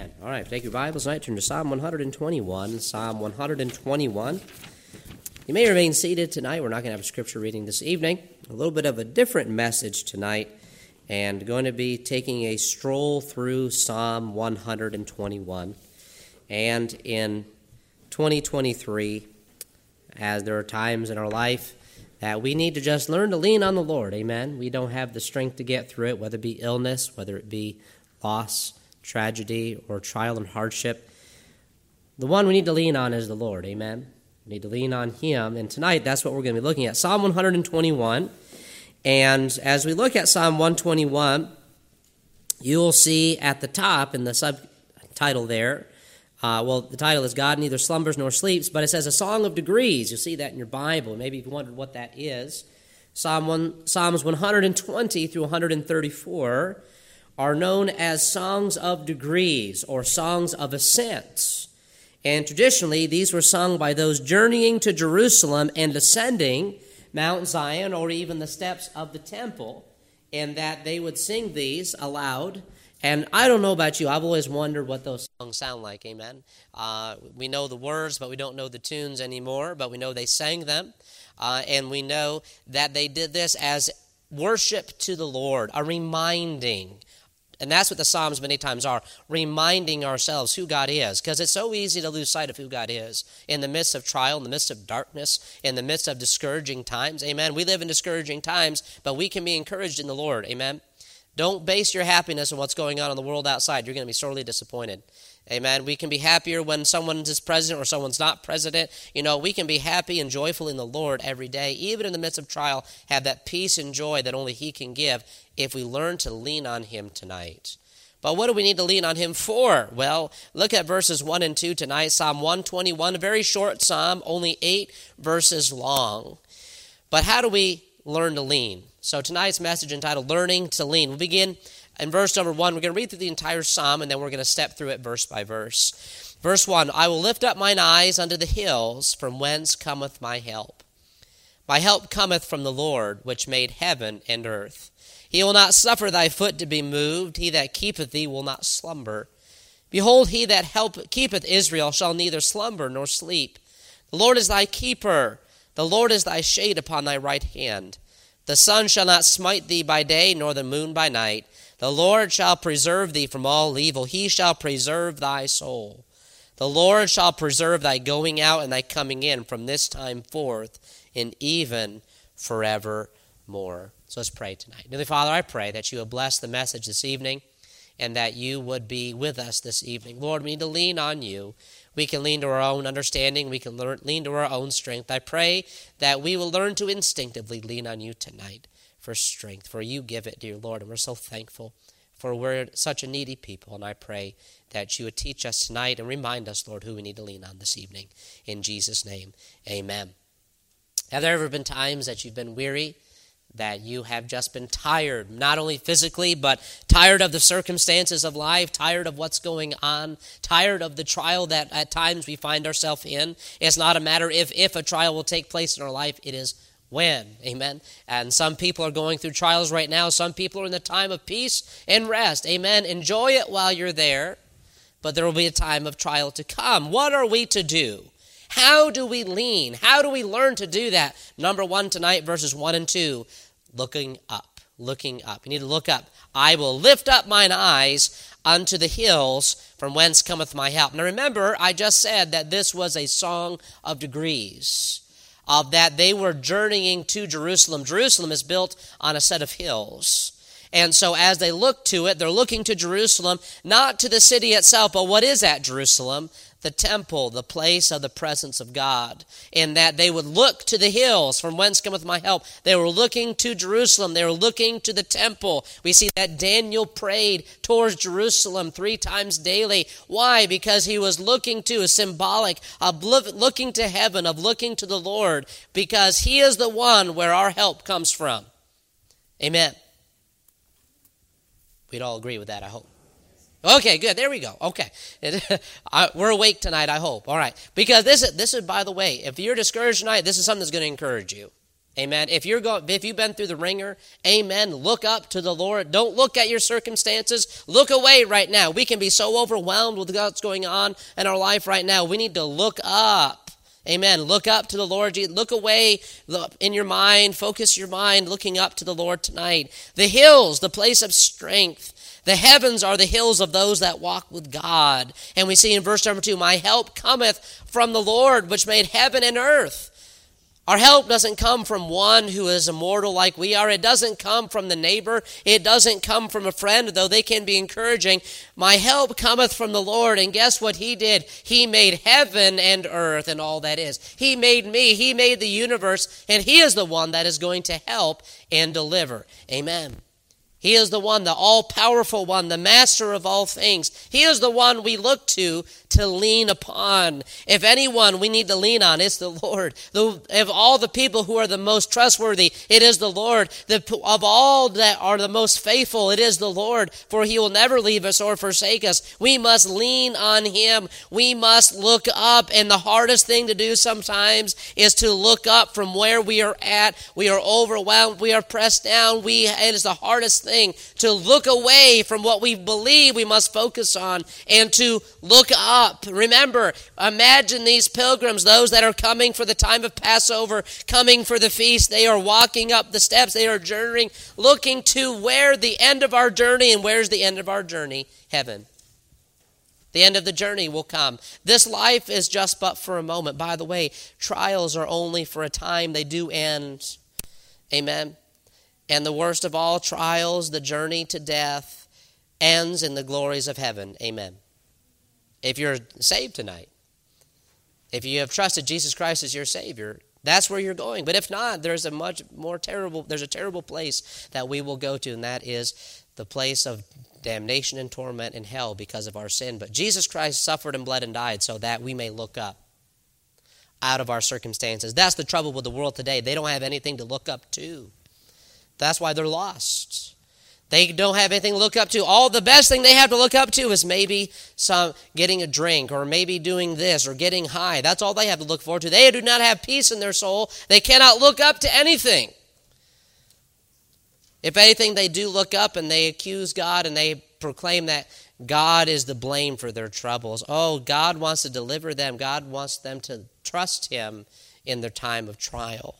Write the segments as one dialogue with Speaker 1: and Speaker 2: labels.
Speaker 1: Amen. All right, take your Bibles tonight, turn to Psalm 121. Psalm 121. You may remain seated tonight. We're not going to have a scripture reading this evening. A little bit of a different message tonight, and going to be taking a stroll through Psalm 121. And in 2023, as there are times in our life that we need to just learn to lean on the Lord. Amen. We don't have the strength to get through it, whether it be illness, whether it be loss tragedy, or trial and hardship, the one we need to lean on is the Lord. Amen. We need to lean on Him. And tonight, that's what we're going to be looking at Psalm 121. And as we look at Psalm 121, you will see at the top in the subtitle there, uh, well, the title is God neither slumbers nor sleeps, but it says a song of degrees. You'll see that in your Bible. Maybe you've wondered what that is. Psalm one, Psalms 120 through 134 are known as songs of degrees or songs of ascents. And traditionally, these were sung by those journeying to Jerusalem and ascending Mount Zion or even the steps of the temple, and that they would sing these aloud. And I don't know about you, I've always wondered what those songs sound like, amen. Uh, we know the words, but we don't know the tunes anymore, but we know they sang them. Uh, and we know that they did this as worship to the Lord, a reminding and that's what the Psalms many times are reminding ourselves who God is, because it's so easy to lose sight of who God is in the midst of trial, in the midst of darkness, in the midst of discouraging times. Amen. We live in discouraging times, but we can be encouraged in the Lord. Amen. Don't base your happiness on what's going on in the world outside. You're going to be sorely disappointed. Amen. We can be happier when someone is president or someone's not president. You know, we can be happy and joyful in the Lord every day, even in the midst of trial, have that peace and joy that only He can give if we learn to lean on Him tonight. But what do we need to lean on Him for? Well, look at verses 1 and 2 tonight. Psalm 121, a very short psalm, only eight verses long. But how do we learn to lean? So tonight's message entitled Learning to Lean. We'll begin in verse number one, we're going to read through the entire psalm and then we're going to step through it verse by verse. Verse one I will lift up mine eyes unto the hills, from whence cometh my help. My help cometh from the Lord, which made heaven and earth. He will not suffer thy foot to be moved. He that keepeth thee will not slumber. Behold, he that help, keepeth Israel shall neither slumber nor sleep. The Lord is thy keeper. The Lord is thy shade upon thy right hand. The sun shall not smite thee by day, nor the moon by night. The Lord shall preserve thee from all evil. He shall preserve thy soul. The Lord shall preserve thy going out and thy coming in from this time forth and even forevermore. So let's pray tonight. Dearly Father, I pray that you will bless the message this evening and that you would be with us this evening. Lord, we need to lean on you. We can lean to our own understanding. We can learn, lean to our own strength. I pray that we will learn to instinctively lean on you tonight for strength, for you give it, dear Lord, and we're so thankful for we're such a needy people, and I pray that you would teach us tonight and remind us, Lord, who we need to lean on this evening. In Jesus' name, amen. Have there ever been times that you've been weary, that you have just been tired, not only physically, but tired of the circumstances of life, tired of what's going on, tired of the trial that at times we find ourselves in? It's not a matter if, if a trial will take place in our life, it is when. Amen. And some people are going through trials right now. Some people are in the time of peace and rest. Amen. Enjoy it while you're there, but there will be a time of trial to come. What are we to do? How do we lean? How do we learn to do that? Number one tonight, verses one and two looking up. Looking up. You need to look up. I will lift up mine eyes unto the hills from whence cometh my help. Now remember, I just said that this was a song of degrees of that they were journeying to Jerusalem. Jerusalem is built on a set of hills. And so as they look to it, they're looking to Jerusalem, not to the city itself, but what is at Jerusalem? The temple, the place of the presence of God, in that they would look to the hills from whence cometh my help. They were looking to Jerusalem. They were looking to the temple. We see that Daniel prayed towards Jerusalem three times daily. Why? Because he was looking to, a symbolic of looking to heaven, of looking to the Lord, because he is the one where our help comes from. Amen. We'd all agree with that, I hope. Okay, good. There we go. Okay, we're awake tonight. I hope. All right, because this is this is by the way, if you're discouraged tonight, this is something that's going to encourage you. Amen. If you're going, if you've been through the ringer, amen. Look up to the Lord. Don't look at your circumstances. Look away right now. We can be so overwhelmed with what's going on in our life right now. We need to look up. Amen. Look up to the Lord. Look away in your mind. Focus your mind looking up to the Lord tonight. The hills, the place of strength. The heavens are the hills of those that walk with God. And we see in verse number two, My help cometh from the Lord, which made heaven and earth. Our help doesn't come from one who is immortal like we are. It doesn't come from the neighbor. It doesn't come from a friend, though they can be encouraging. My help cometh from the Lord. And guess what He did? He made heaven and earth and all that is. He made me. He made the universe. And He is the one that is going to help and deliver. Amen. He is the one, the all powerful one, the master of all things. He is the one we look to to lean upon. If anyone we need to lean on, it's the Lord. The, of all the people who are the most trustworthy, it is the Lord. The, of all that are the most faithful, it is the Lord, for he will never leave us or forsake us. We must lean on him. We must look up. And the hardest thing to do sometimes is to look up from where we are at. We are overwhelmed. We are pressed down. We, it is the hardest thing thing to look away from what we believe we must focus on and to look up. Remember, imagine these pilgrims, those that are coming for the time of Passover, coming for the feast. They are walking up the steps, they are journeying, looking to where the end of our journey, and where's the end of our journey? Heaven. The end of the journey will come. This life is just but for a moment. By the way, trials are only for a time, they do end. Amen. And the worst of all trials, the journey to death, ends in the glories of heaven. Amen. If you're saved tonight, if you have trusted Jesus Christ as your Savior, that's where you're going. But if not, there's a much more terrible, there's a terrible place that we will go to, and that is the place of damnation and torment in hell because of our sin. But Jesus Christ suffered and bled and died so that we may look up out of our circumstances. That's the trouble with the world today. They don't have anything to look up to. That's why they're lost. They don't have anything to look up to. All the best thing they have to look up to is maybe some getting a drink or maybe doing this or getting high. That's all they have to look forward to. They do not have peace in their soul. They cannot look up to anything. If anything, they do look up and they accuse God and they proclaim that God is the blame for their troubles. Oh, God wants to deliver them. God wants them to trust Him in their time of trial.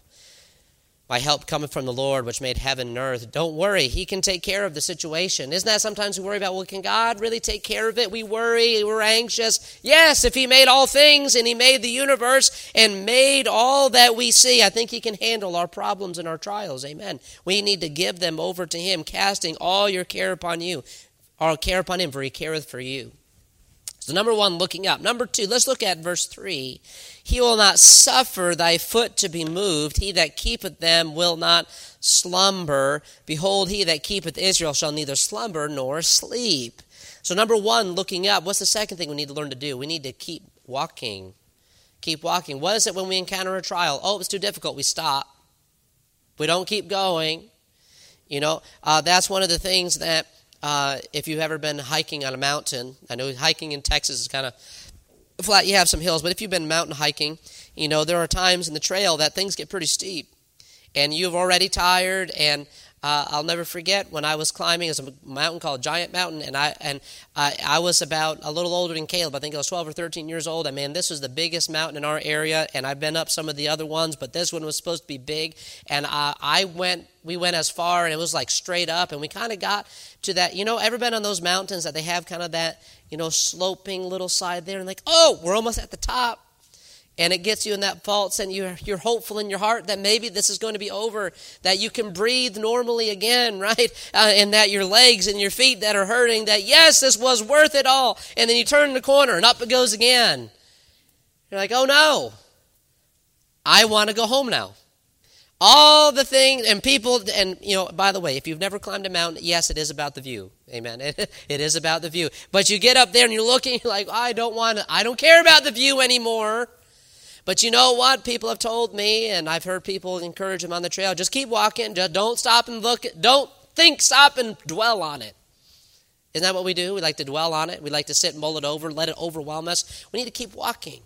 Speaker 1: My help cometh from the Lord, which made heaven and earth. Don't worry, He can take care of the situation. Isn't that sometimes we worry about, well, can God really take care of it? We worry, we're anxious. Yes, if He made all things and He made the universe and made all that we see, I think He can handle our problems and our trials. Amen. We need to give them over to Him, casting all your care upon you, our care upon Him, for He careth for you. So, number one, looking up. Number two, let's look at verse 3. He will not suffer thy foot to be moved. He that keepeth them will not slumber. Behold, he that keepeth Israel shall neither slumber nor sleep. So, number one, looking up. What's the second thing we need to learn to do? We need to keep walking. Keep walking. What is it when we encounter a trial? Oh, it's too difficult. We stop. We don't keep going. You know, uh, that's one of the things that uh, if you've ever been hiking on a mountain, I know hiking in Texas is kind of flat, you have some hills, but if you've been mountain hiking, you know, there are times in the trail that things get pretty steep. And you've already tired, and uh, I'll never forget when I was climbing. It's a mountain called Giant Mountain, and I and I, I, was about a little older than Caleb. I think I was 12 or 13 years old. And man, this was the biggest mountain in our area, and I've been up some of the other ones, but this one was supposed to be big. And I, I went, we went as far, and it was like straight up, and we kind of got to that. You know, ever been on those mountains that they have kind of that, you know, sloping little side there, and like, oh, we're almost at the top and it gets you in that false and you're, you're hopeful in your heart that maybe this is going to be over that you can breathe normally again right? Uh, and that your legs and your feet that are hurting that yes this was worth it all. And then you turn the corner and up it goes again. You're like oh no. I want to go home now. All the things and people and you know by the way if you've never climbed a mountain yes it is about the view. Amen. It, is about the view. But you get up there and you're looking you're like i don't want to i don't care about the view anymore but you know what? People have told me, and I've heard people encourage them on the trail just keep walking. Just don't stop and look. Don't think, stop, and dwell on it. Isn't that what we do? We like to dwell on it. We like to sit and mull it over, let it overwhelm us. We need to keep walking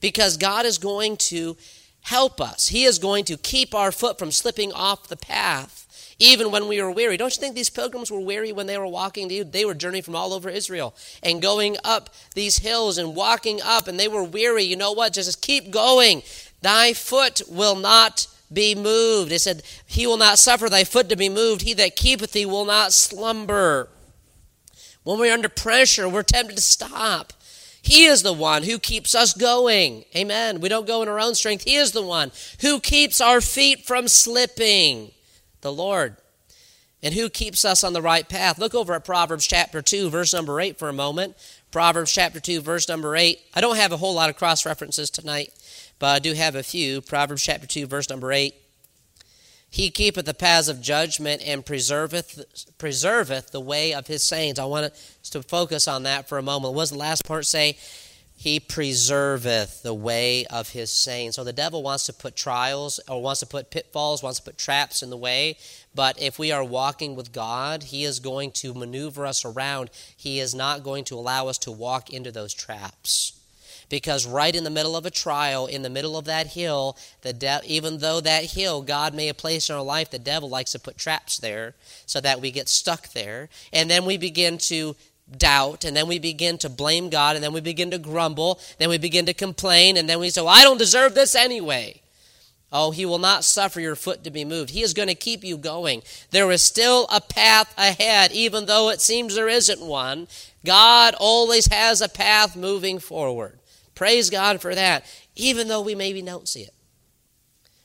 Speaker 1: because God is going to help us. He is going to keep our foot from slipping off the path even when we were weary. Don't you think these pilgrims were weary when they were walking? They were journeying from all over Israel and going up these hills and walking up, and they were weary. You know what? Just keep going. Thy foot will not be moved. It said, He will not suffer thy foot to be moved. He that keepeth thee will not slumber. When we're under pressure, we're tempted to stop. He is the one who keeps us going. Amen. We don't go in our own strength. He is the one who keeps our feet from slipping the Lord. And who keeps us on the right path? Look over at Proverbs chapter 2, verse number 8 for a moment. Proverbs chapter 2, verse number 8. I don't have a whole lot of cross references tonight, but I do have a few. Proverbs chapter 2, verse number 8. He keepeth the paths of judgment and preserveth preserveth the way of his saints. I want us to focus on that for a moment. What does the last part say? He preserveth the way of his saints. So the devil wants to put trials or wants to put pitfalls, wants to put traps in the way. But if we are walking with God, he is going to maneuver us around. He is not going to allow us to walk into those traps. Because right in the middle of a trial, in the middle of that hill, the de- even though that hill God may have placed in our life, the devil likes to put traps there so that we get stuck there. And then we begin to doubt, and then we begin to blame God, and then we begin to grumble, then we begin to complain, and then we say, well, I don't deserve this anyway. Oh, he will not suffer your foot to be moved. He is going to keep you going. There is still a path ahead, even though it seems there isn't one. God always has a path moving forward. Praise God for that, even though we maybe don't see it.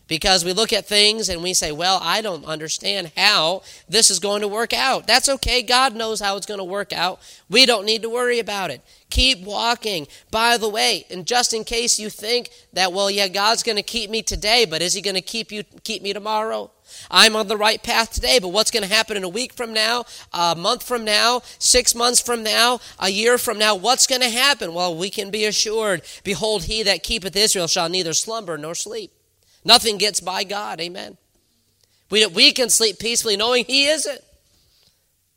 Speaker 1: Because we look at things and we say, well, I don't understand how this is going to work out. That's okay. God knows how it's going to work out. We don't need to worry about it. Keep walking. By the way, and just in case you think that, well, yeah, God's going to keep me today, but is he going to keep you keep me tomorrow? I'm on the right path today, but what's going to happen in a week from now, a month from now, six months from now, a year from now? What's going to happen? Well, we can be assured, behold, he that keepeth Israel shall neither slumber nor sleep. Nothing gets by God. Amen. We, we can sleep peacefully knowing He isn't.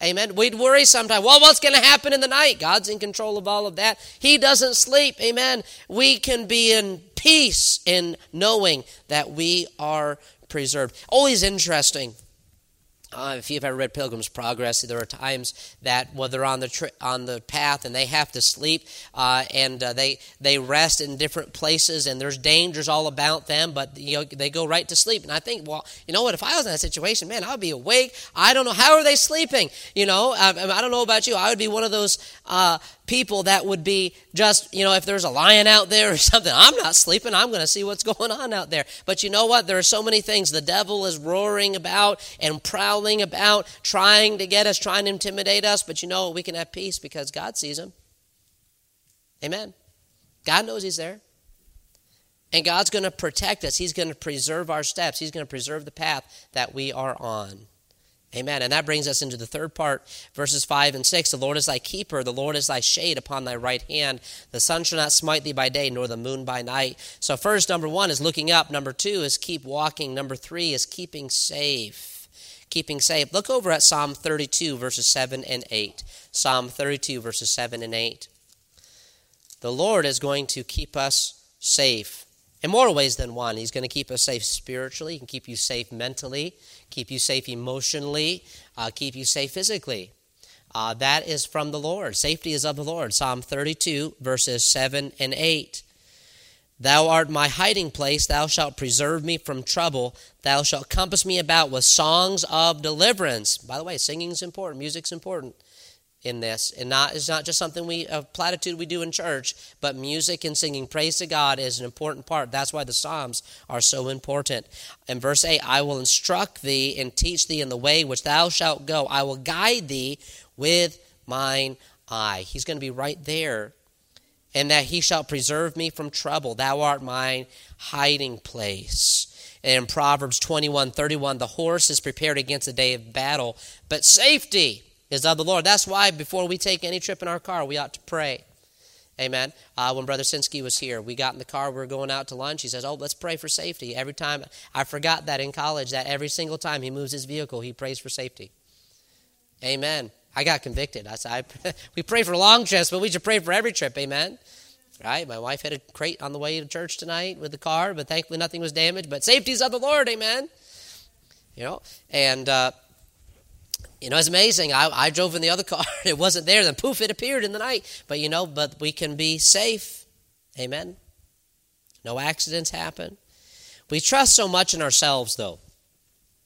Speaker 1: Amen. We'd worry sometimes. Well, what's going to happen in the night? God's in control of all of that. He doesn't sleep. Amen. We can be in peace in knowing that we are preserved. Always interesting uh, if you've ever read Pilgrim's Progress, there are times that when they're on the tri- on the path and they have to sleep, uh, and uh, they they rest in different places, and there's dangers all about them, but you know they go right to sleep. And I think, well, you know what? If I was in that situation, man, I would be awake. I don't know how are they sleeping. You know, I, I don't know about you. I would be one of those uh, people that would be just, you know, if there's a lion out there or something, I'm not sleeping. I'm going to see what's going on out there. But you know what? There are so many things. The devil is roaring about and prowling about, trying to get us, trying to intimidate us. But you know, what? we can have peace because God sees him. Amen. God knows he's there. And God's going to protect us. He's going to preserve our steps. He's going to preserve the path that we are on. Amen. And that brings us into the third part, verses 5 and 6. The Lord is thy keeper, the Lord is thy shade upon thy right hand. The sun shall not smite thee by day, nor the moon by night. So, first, number one is looking up. Number two is keep walking. Number three is keeping safe. Keeping safe. Look over at Psalm 32, verses 7 and 8. Psalm 32, verses 7 and 8. The Lord is going to keep us safe in more ways than one. He's going to keep us safe spiritually, He can keep you safe mentally, keep you safe emotionally, uh, keep you safe physically. Uh, that is from the Lord. Safety is of the Lord. Psalm 32, verses 7 and 8. Thou art my hiding place. Thou shalt preserve me from trouble. Thou shalt compass me about with songs of deliverance. By the way, singing is important, music's important in this. And not it's not just something we a platitude we do in church but music and singing praise to god is an important part. That's why the psalms are so important. In verse 8 i will instruct thee and teach thee in the way which thou shalt go. I will guide thee with mine eye. He's going to be right there. And that he shall preserve me from trouble. Thou art my hiding place. And in proverbs 21 31 the horse is prepared against the day of battle but safety is of the Lord. That's why before we take any trip in our car, we ought to pray. Amen. Uh, when Brother Sinsky was here, we got in the car, we were going out to lunch. He says, Oh, let's pray for safety. Every time, I forgot that in college, that every single time he moves his vehicle, he prays for safety. Amen. I got convicted. I said, I, We pray for long trips, but we should pray for every trip. Amen. Right? My wife had a crate on the way to church tonight with the car, but thankfully nothing was damaged. But safety's of the Lord, amen. You know, and uh, you know it's amazing. I, I drove in the other car; it wasn't there. Then poof, it appeared in the night. But you know, but we can be safe, amen. No accidents happen. We trust so much in ourselves, though.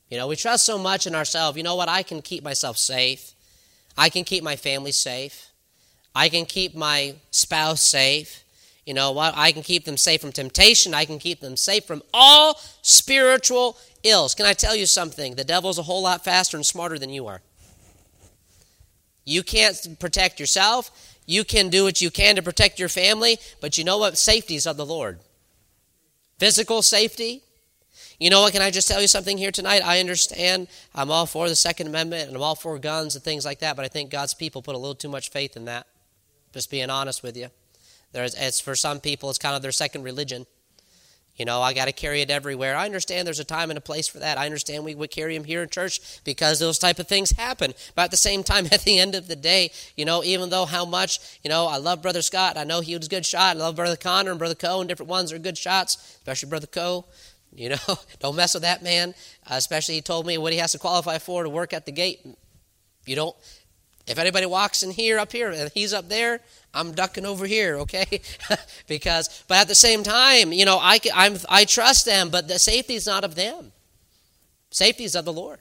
Speaker 1: You know, we trust so much in ourselves. You know what? I can keep myself safe. I can keep my family safe. I can keep my spouse safe. You know? I can keep them safe from temptation. I can keep them safe from all spiritual ills. Can I tell you something? The devil's a whole lot faster and smarter than you are. You can't protect yourself. You can do what you can to protect your family, but you know what? Safety is of the Lord. Physical safety. You know what? Can I just tell you something here tonight? I understand I'm all for the Second Amendment and I'm all for guns and things like that, but I think God's people put a little too much faith in that. Just being honest with you. There's, for some people, it's kind of their second religion. You know, I got to carry it everywhere. I understand there's a time and a place for that. I understand we would carry them here in church because those type of things happen. But at the same time, at the end of the day, you know, even though how much, you know, I love Brother Scott. I know he was a good shot. I love Brother Connor and Brother Coe and different ones are good shots, especially Brother Coe. You know, don't mess with that man. Uh, especially he told me what he has to qualify for to work at the gate. You don't. If anybody walks in here up here and he's up there, I'm ducking over here, okay? because, but at the same time, you know, I, I'm, I trust them, but the safety is not of them. Safety is of the Lord.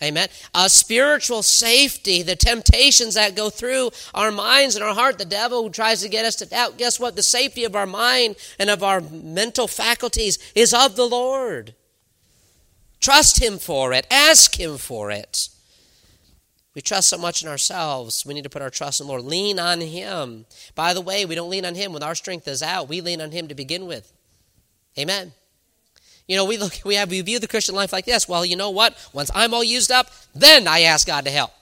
Speaker 1: Amen. A spiritual safety, the temptations that go through our minds and our heart, the devil who tries to get us to doubt. Guess what? The safety of our mind and of our mental faculties is of the Lord. Trust Him for it. Ask Him for it. We trust so much in ourselves. We need to put our trust in the Lord. Lean on Him. By the way, we don't lean on Him when our strength is out. We lean on Him to begin with. Amen. You know, we look, we have we view the Christian life like this. Well, you know what? Once I'm all used up, then I ask God to help.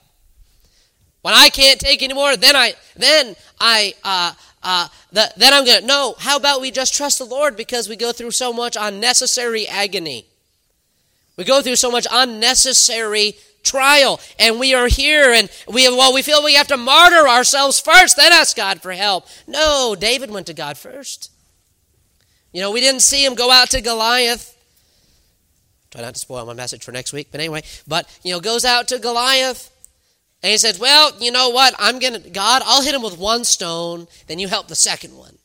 Speaker 1: When I can't take anymore, then I then I uh, uh, the, then I'm gonna no. How about we just trust the Lord because we go through so much unnecessary agony. We go through so much unnecessary trial and we are here and we well we feel we have to martyr ourselves first then ask god for help. No david went to god first. You know we didn't see him go out to goliath. Try not to spoil my message for next week but anyway but you know goes out to goliath and he says well you know what? I'm gonna god i'll hit him with one stone then you help the second one.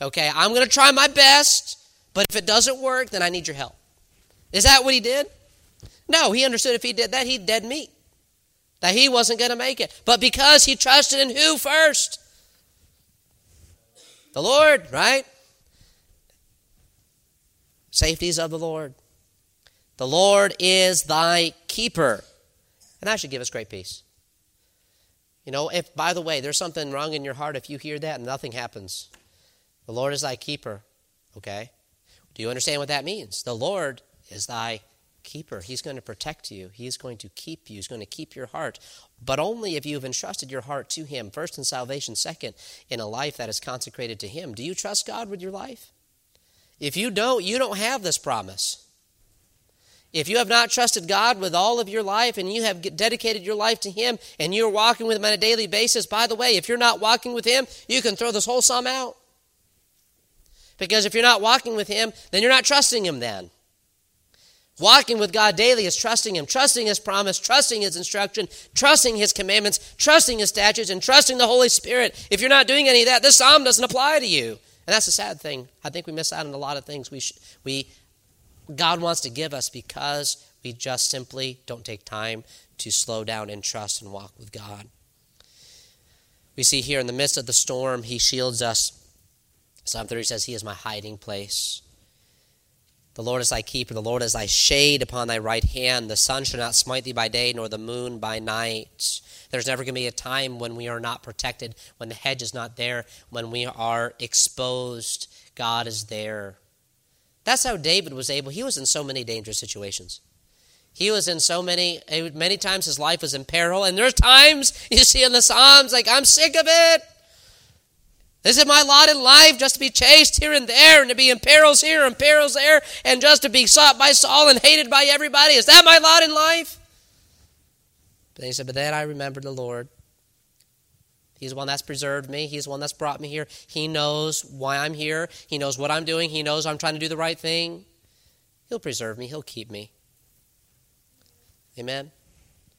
Speaker 1: Okay i'm gonna try my best but if it doesn't work then i need your help. Is that what he did no, he understood if he did that, he'd dead meat. That he wasn't going to make it. But because he trusted in who first? The Lord, right? Safeties of the Lord. The Lord is thy keeper. And that should give us great peace. You know, if, by the way, there's something wrong in your heart, if you hear that and nothing happens, the Lord is thy keeper, okay? Do you understand what that means? The Lord is thy keeper. He's going to protect you. He's going to keep you. He's going to keep your heart. But only if you have entrusted your heart to Him, first in salvation, second in a life that is consecrated to Him. Do you trust God with your life? If you don't, you don't have this promise. If you have not trusted God with all of your life and you have dedicated your life to Him and you're walking with Him on a daily basis, by the way, if you're not walking with Him, you can throw this whole psalm out. Because if you're not walking with Him, then you're not trusting Him then. Walking with God daily is trusting Him, trusting His promise, trusting His instruction, trusting His commandments, trusting His statutes, and trusting the Holy Spirit. If you're not doing any of that, this psalm doesn't apply to you. And that's a sad thing. I think we miss out on a lot of things we, sh- we God wants to give us because we just simply don't take time to slow down and trust and walk with God. We see here in the midst of the storm, He shields us. Psalm 30 says, He is my hiding place. The Lord is thy keeper, the Lord is thy shade upon thy right hand. The sun shall not smite thee by day, nor the moon by night. There's never going to be a time when we are not protected, when the hedge is not there, when we are exposed. God is there. That's how David was able. He was in so many dangerous situations. He was in so many, eh, many times his life was in peril. And there's times you see in the Psalms, like, I'm sick of it. Is it my lot in life just to be chased here and there and to be in perils here and perils there and just to be sought by Saul and hated by everybody? Is that my lot in life? But he said, But then I remembered the Lord. He's the one that's preserved me. He's the one that's brought me here. He knows why I'm here. He knows what I'm doing. He knows I'm trying to do the right thing. He'll preserve me. He'll keep me. Amen.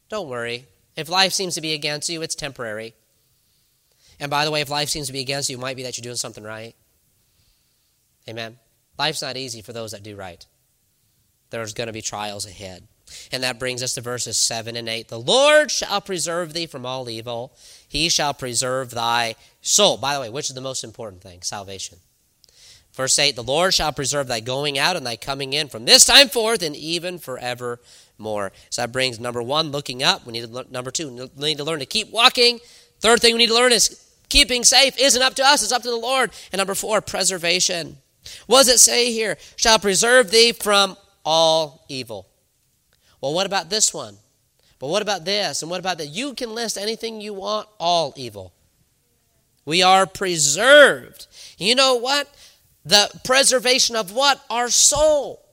Speaker 1: Don't worry. If life seems to be against you, it's temporary. And by the way, if life seems to be against you, it might be that you're doing something right. Amen. Life's not easy for those that do right. There's going to be trials ahead. And that brings us to verses 7 and 8. The Lord shall preserve thee from all evil. He shall preserve thy soul. By the way, which is the most important thing? Salvation. Verse 8 The Lord shall preserve thy going out and thy coming in from this time forth and even forevermore. So that brings number one, looking up. We need to number two, we need to learn to keep walking. Third thing we need to learn is keeping safe isn't up to us, it's up to the Lord. And number four, preservation. What does it say here? Shall preserve thee from all evil. Well, what about this one? But what about this? And what about that? You can list anything you want, all evil. We are preserved. You know what? The preservation of what? Our soul.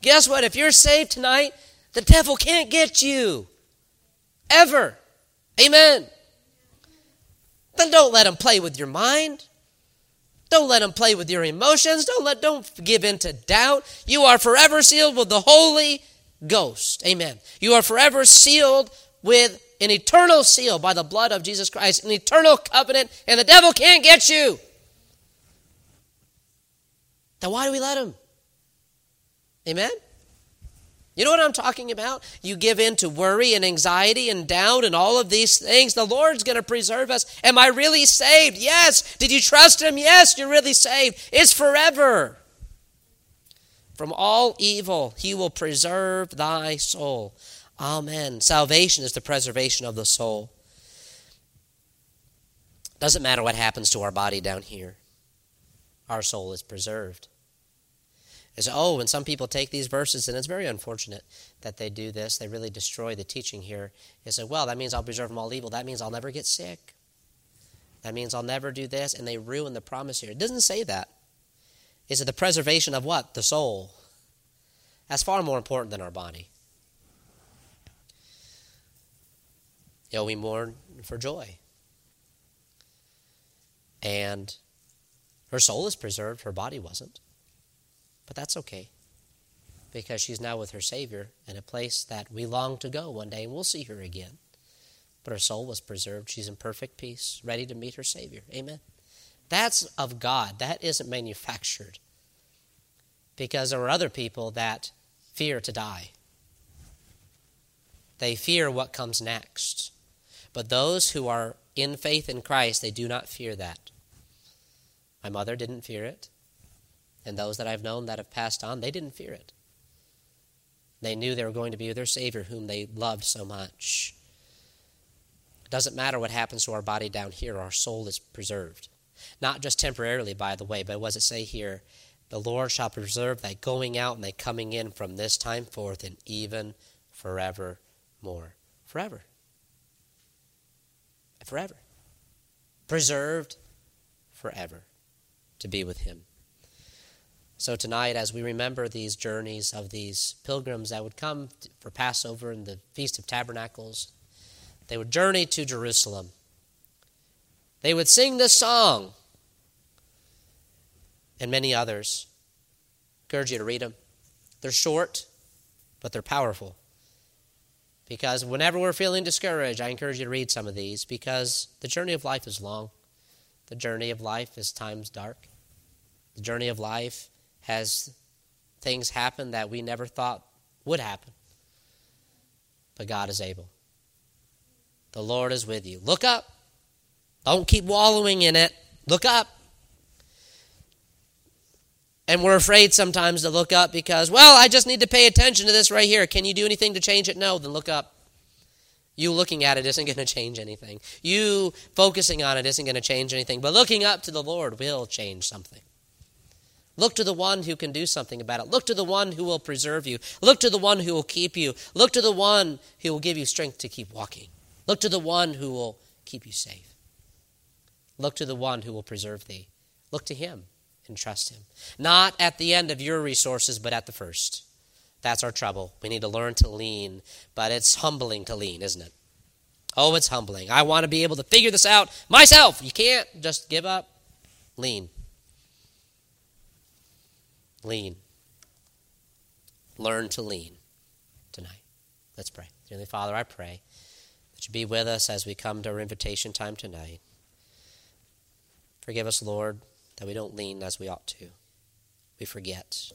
Speaker 1: Guess what? If you're saved tonight, the devil can't get you. Ever. Amen. Then don't let them play with your mind. Don't let them play with your emotions. Don't let don't give in to doubt. You are forever sealed with the Holy Ghost. Amen. You are forever sealed with an eternal seal by the blood of Jesus Christ, an eternal covenant, and the devil can't get you. Then why do we let him? Amen? You know what I'm talking about? You give in to worry and anxiety and doubt and all of these things. The Lord's going to preserve us. Am I really saved? Yes. Did you trust Him? Yes, you're really saved. It's forever. From all evil, he will preserve thy soul. Amen. Salvation is the preservation of the soul. Doesn't matter what happens to our body down here, our soul is preserved. Is oh, and some people take these verses, and it's very unfortunate that they do this. They really destroy the teaching here. They say, well, that means I'll preserve from all evil. That means I'll never get sick. That means I'll never do this, and they ruin the promise here. It doesn't say that. Is it the preservation of what? The soul. That's far more important than our body. You know, we mourn for joy. And her soul is preserved, her body wasn't. But that's okay. Because she's now with her Savior in a place that we long to go one day, and we'll see her again. But her soul was preserved. She's in perfect peace, ready to meet her Savior. Amen. That's of God. That isn't manufactured. Because there are other people that fear to die. They fear what comes next. But those who are in faith in Christ, they do not fear that. My mother didn't fear it. And those that I've known that have passed on, they didn't fear it. They knew they were going to be with their Savior, whom they loved so much. It doesn't matter what happens to our body down here, our soul is preserved. Not just temporarily, by the way, but what does it say here? The Lord shall preserve thy going out and thy coming in from this time forth and even forevermore. Forever. Forever. Preserved forever to be with him. So tonight, as we remember these journeys of these pilgrims that would come for Passover and the Feast of Tabernacles, they would journey to Jerusalem. They would sing this song and many others. I encourage you to read them. They're short, but they're powerful. Because whenever we're feeling discouraged, I encourage you to read some of these because the journey of life is long. The journey of life is times dark. The journey of life has things happen that we never thought would happen. But God is able. The Lord is with you. Look up. Don't keep wallowing in it. Look up. And we're afraid sometimes to look up because, well, I just need to pay attention to this right here. Can you do anything to change it? No, then look up. You looking at it isn't going to change anything. You focusing on it isn't going to change anything. But looking up to the Lord will change something. Look to the one who can do something about it. Look to the one who will preserve you. Look to the one who will keep you. Look to the one who will give you strength to keep walking. Look to the one who will keep you safe. Look to the one who will preserve thee. Look to him and trust Him. Not at the end of your resources, but at the first. That's our trouble. We need to learn to lean, but it's humbling to lean, isn't it? Oh, it's humbling. I want to be able to figure this out myself. You can't just give up. Lean. Lean. Learn to lean tonight. Let's pray. Dearly Father, I pray that you be with us as we come to our invitation time tonight. Forgive us, Lord, that we don't lean as we ought to. We forget.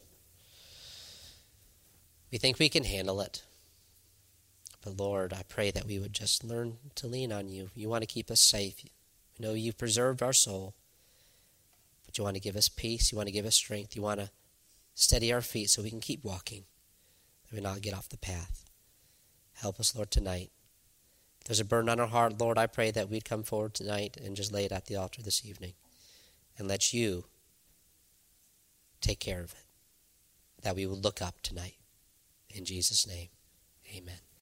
Speaker 1: We think we can handle it. But Lord, I pray that we would just learn to lean on you. You want to keep us safe. We know you've preserved our soul. But you want to give us peace. You want to give us strength. You want to steady our feet so we can keep walking, we not get off the path. Help us, Lord, tonight. If there's a burden on our heart, Lord, I pray that we'd come forward tonight and just lay it at the altar this evening and let you take care of it. That we would look up tonight. In Jesus' name, amen.